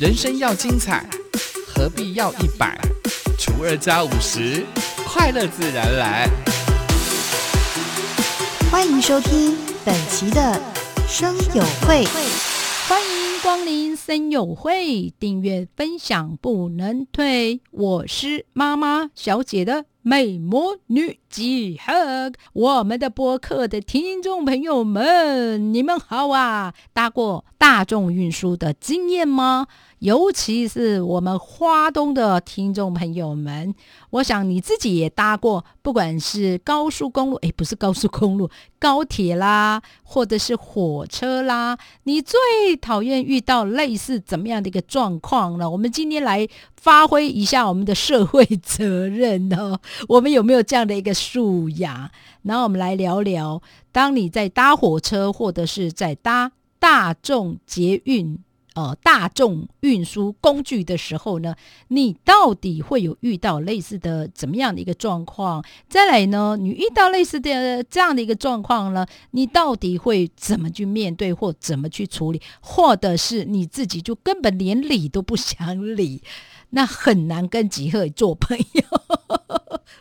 人生要精彩，何必要一百除二加五十？快乐自然来。欢迎收听本期的生友会。欢迎光临森友会，订阅分享不能退。我是妈妈小姐的美魔女几何，我们的播客的听众朋友们，你们好啊！搭过大众运输的经验吗？尤其是我们花东的听众朋友们，我想你自己也搭过，不管是高速公路，诶，不是高速公路，高铁啦，或者是火车啦，你最讨厌遇到类似怎么样的一个状况呢？我们今天来发挥一下我们的社会责任哦，我们有没有这样的一个素养？然后我们来聊聊，当你在搭火车或者是在搭大众捷运。呃，大众运输工具的时候呢，你到底会有遇到类似的怎么样的一个状况？再来呢，你遇到类似的这样的一个状况呢，你到底会怎么去面对或怎么去处理？或者是你自己就根本连理都不想理，那很难跟吉赫做朋友。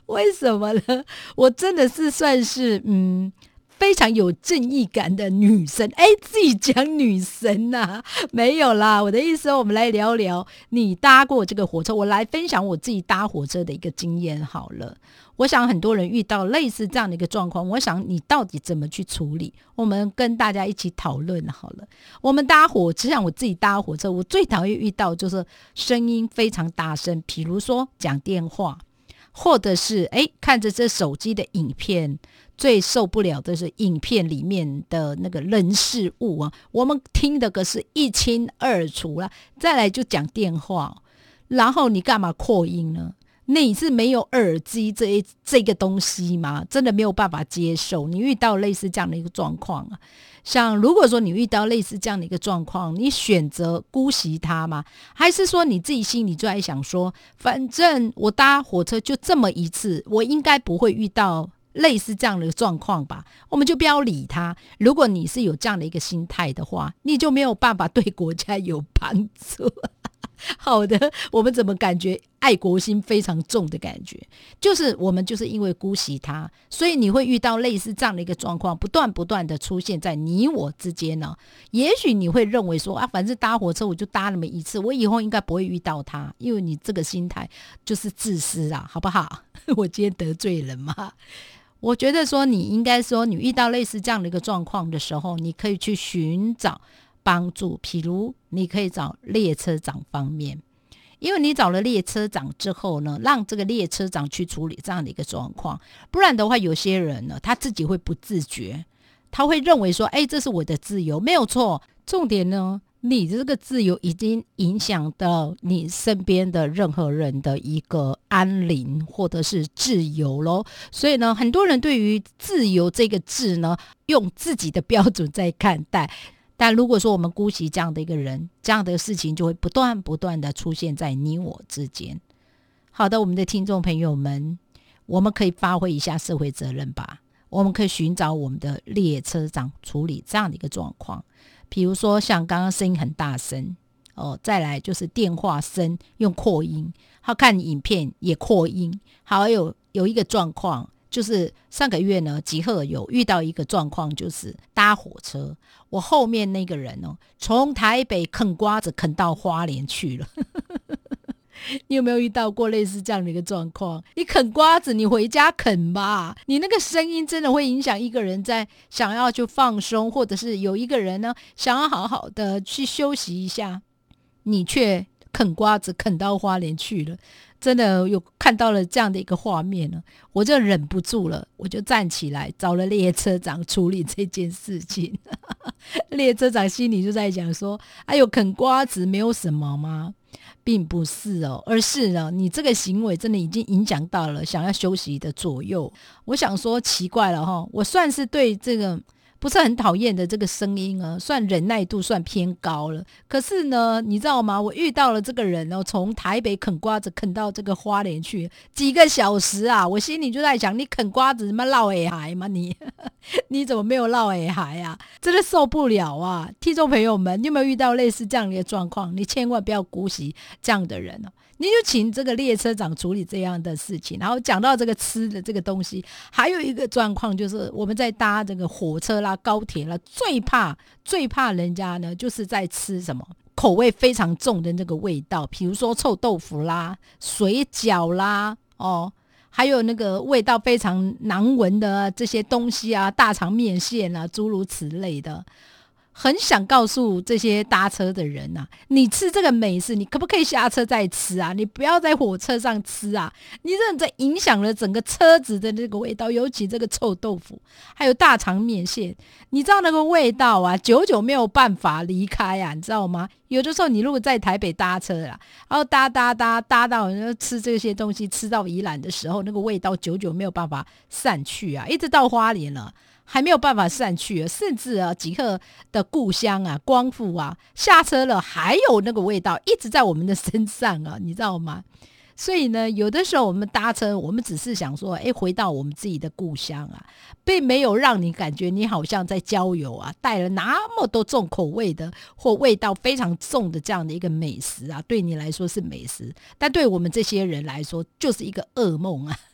为什么呢？我真的是算是嗯。非常有正义感的女神，哎，自己讲女神呐，没有啦。我的意思，我们来聊聊你搭过这个火车，我来分享我自己搭火车的一个经验好了。我想很多人遇到类似这样的一个状况，我想你到底怎么去处理？我们跟大家一起讨论好了。我们搭火车，像我自己搭火车，我最讨厌遇到就是声音非常大声，比如说讲电话，或者是哎看着这手机的影片。最受不了的是影片里面的那个人事物啊，我们听的可是一清二楚了。再来就讲电话，然后你干嘛扩音呢？你是没有耳机这一这个东西吗？真的没有办法接受。你遇到类似这样的一个状况啊，像如果说你遇到类似这样的一个状况，你选择姑息他吗？还是说你自己心里就在想说，反正我搭火车就这么一次，我应该不会遇到。类似这样的状况吧，我们就不要理他。如果你是有这样的一个心态的话，你就没有办法对国家有帮助。好的，我们怎么感觉爱国心非常重的感觉？就是我们就是因为姑息他，所以你会遇到类似这样的一个状况，不断不断的出现在你我之间呢。也许你会认为说啊，反正搭火车我就搭那么一次，我以后应该不会遇到他，因为你这个心态就是自私啊，好不好？我今天得罪人嘛？我觉得说，你应该说，你遇到类似这样的一个状况的时候，你可以去寻找帮助。譬如，你可以找列车长方面，因为你找了列车长之后呢，让这个列车长去处理这样的一个状况。不然的话，有些人呢，他自己会不自觉，他会认为说，哎，这是我的自由，没有错。重点呢？你这个自由已经影响到你身边的任何人的一个安宁或者是自由喽，所以呢，很多人对于自由这个字呢，用自己的标准在看待。但如果说我们姑息这样的一个人，这样的事情就会不断不断的出现在你我之间。好的，我们的听众朋友们，我们可以发挥一下社会责任吧，我们可以寻找我们的列车长处理这样的一个状况。比如说，像刚刚声音很大声哦，再来就是电话声用扩音，他看影片也扩音，还有有一个状况，就是上个月呢，吉赫有遇到一个状况，就是搭火车，我后面那个人哦，从台北啃瓜子啃到花莲去了。你有没有遇到过类似这样的一个状况？你啃瓜子，你回家啃吧。你那个声音真的会影响一个人在想要去放松，或者是有一个人呢想要好好的去休息一下，你却啃瓜子啃到花莲去了。真的有看到了这样的一个画面呢，我就忍不住了，我就站起来找了列车长处理这件事情。列车长心里就在讲说：“哎呦，啃瓜子没有什么吗？”并不是哦，而是呢，你这个行为真的已经影响到了想要休息的左右。我想说奇怪了哈，我算是对这个不是很讨厌的这个声音啊，算忍耐度算偏高了。可是呢，你知道吗？我遇到了这个人哦，从台北啃瓜子啃到这个花莲去几个小时啊，我心里就在想，你啃瓜子什么闹耳孩吗？你 你怎么没有闹耳孩啊？真的受不了啊！听众朋友们，你有没有遇到类似这样的状况？你千万不要姑息这样的人哦。你就请这个列车长处理这样的事情，然后讲到这个吃的这个东西，还有一个状况就是我们在搭这个火车啦、高铁啦，最怕最怕人家呢，就是在吃什么口味非常重的那个味道，比如说臭豆腐啦、水饺啦，哦，还有那个味道非常难闻的这些东西啊，大肠面线啊，诸如此类的。很想告诉这些搭车的人呐，你吃这个美食，你可不可以下车再吃啊？你不要在火车上吃啊！你这在影响了整个车子的那个味道，尤其这个臭豆腐，还有大肠面线，你知道那个味道啊，久久没有办法离开啊，你知道吗？有的时候你如果在台北搭车啦，然后搭搭搭搭到吃这些东西，吃到宜兰的时候，那个味道久久没有办法散去啊，一直到花莲了。还没有办法散去，甚至啊，吉克的故乡啊，光复啊，下车了还有那个味道一直在我们的身上啊，你知道吗？所以呢，有的时候我们搭车，我们只是想说，哎，回到我们自己的故乡啊，并没有让你感觉你好像在郊游啊，带了那么多重口味的或味道非常重的这样的一个美食啊，对你来说是美食，但对我们这些人来说就是一个噩梦啊。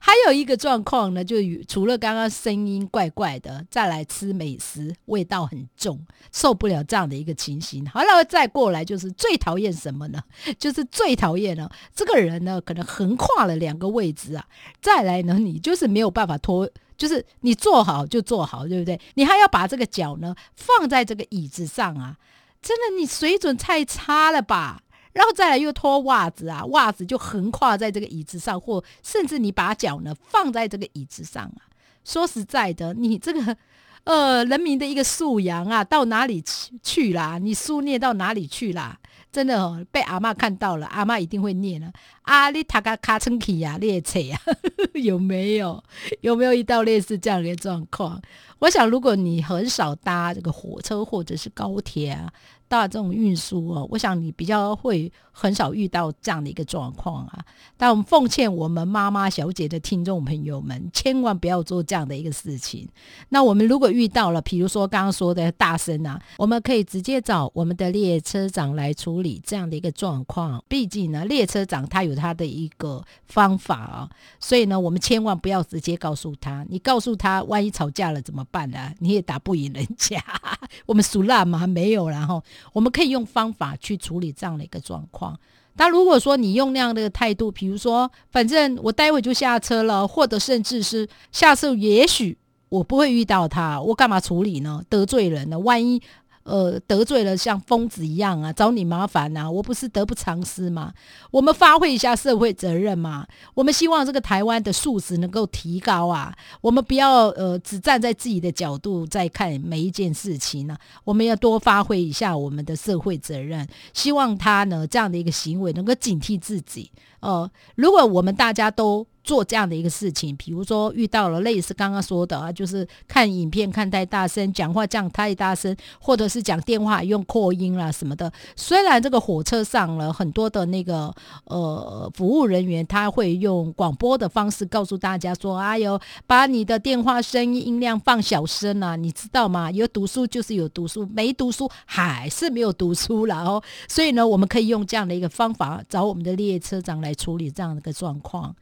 还有一个状况呢，就除了刚刚声音怪怪的，再来吃美食，味道很重，受不了这样的一个情形。好了，再过来就是最讨厌什么呢？就是最讨厌这个人呢可能横跨了两个位置啊。再来呢，你就是没有办法拖，就是你坐好就坐好，对不对？你还要把这个脚呢放在这个椅子上啊，真的你水准太差了吧？然后再来又脱袜子啊，袜子就横跨在这个椅子上，或甚至你把脚呢放在这个椅子上啊。说实在的，你这个呃人民的一个素养啊，到哪里去去啦？你书念到哪里去啦？真的哦，被阿妈看到了，阿妈一定会念了。啊，你塔个卡称起呀，列车呀，有没有？有没有遇到类似这样的状况？我想，如果你很少搭这个火车或者是高铁啊。大众运输哦，我想你比较会很少遇到这样的一个状况啊。但我们奉劝我们妈妈小姐的听众朋友们，千万不要做这样的一个事情。那我们如果遇到了，比如说刚刚说的大声啊，我们可以直接找我们的列车长来处理这样的一个状况。毕竟呢，列车长他有他的一个方法啊，所以呢，我们千万不要直接告诉他。你告诉他，万一吵架了怎么办呢？你也打不赢人家。我们属辣吗？没有，然后。我们可以用方法去处理这样的一个状况。但如果说你用那样的态度，比如说，反正我待会就下车了，或者甚至是下次也许我不会遇到他，我干嘛处理呢？得罪人呢？万一……呃，得罪了像疯子一样啊，找你麻烦呐！我不是得不偿失吗？我们发挥一下社会责任嘛。我们希望这个台湾的素质能够提高啊。我们不要呃，只站在自己的角度在看每一件事情呢。我们要多发挥一下我们的社会责任。希望他呢这样的一个行为能够警惕自己。呃，如果我们大家都。做这样的一个事情，比如说遇到了类似刚刚说的啊，就是看影片看太大声，讲话讲太大声，或者是讲电话用扩音啦什么的。虽然这个火车上了很多的那个呃服务人员，他会用广播的方式告诉大家说：“哎呦，把你的电话声音音量放小声啊，你知道吗？有读书就是有读书，没读书还是没有读书了哦。”所以呢，我们可以用这样的一个方法，找我们的列车长来来处理这样的一个状况。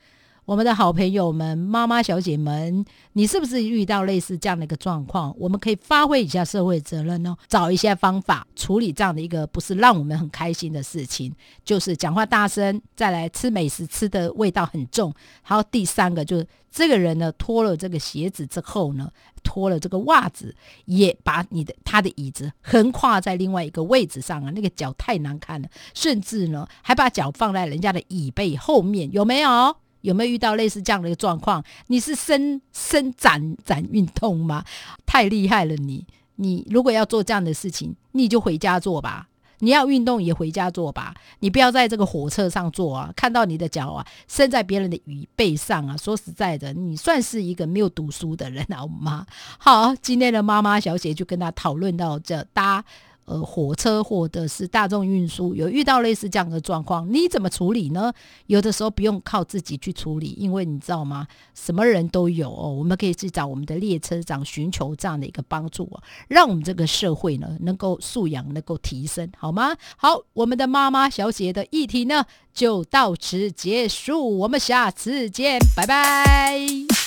我们的好朋友们、妈妈小姐们，你是不是遇到类似这样的一个状况？我们可以发挥一下社会责任哦，找一些方法处理这样的一个不是让我们很开心的事情，就是讲话大声，再来吃美食吃的味道很重。还有第三个就是这个人呢脱了这个鞋子之后呢，脱了这个袜子，也把你的他的椅子横跨在另外一个位置上啊，那个脚太难看了，甚至呢还把脚放在人家的椅背后面，有没有？有没有遇到类似这样的一个状况？你是伸伸展展运动吗？太厉害了，你你如果要做这样的事情，你就回家做吧。你要运动也回家做吧，你不要在这个火车上做啊！看到你的脚啊伸在别人的椅背上啊，说实在的，你算是一个没有读书的人好吗？好，今天的妈妈小姐就跟他讨论到这搭。呃，火车或者是大众运输有遇到类似这样的状况，你怎么处理呢？有的时候不用靠自己去处理，因为你知道吗？什么人都有哦，我们可以去找我们的列车长寻求这样的一个帮助啊，让我们这个社会呢能够素养能够提升，好吗？好，我们的妈妈小姐的议题呢就到此结束，我们下次见，拜拜。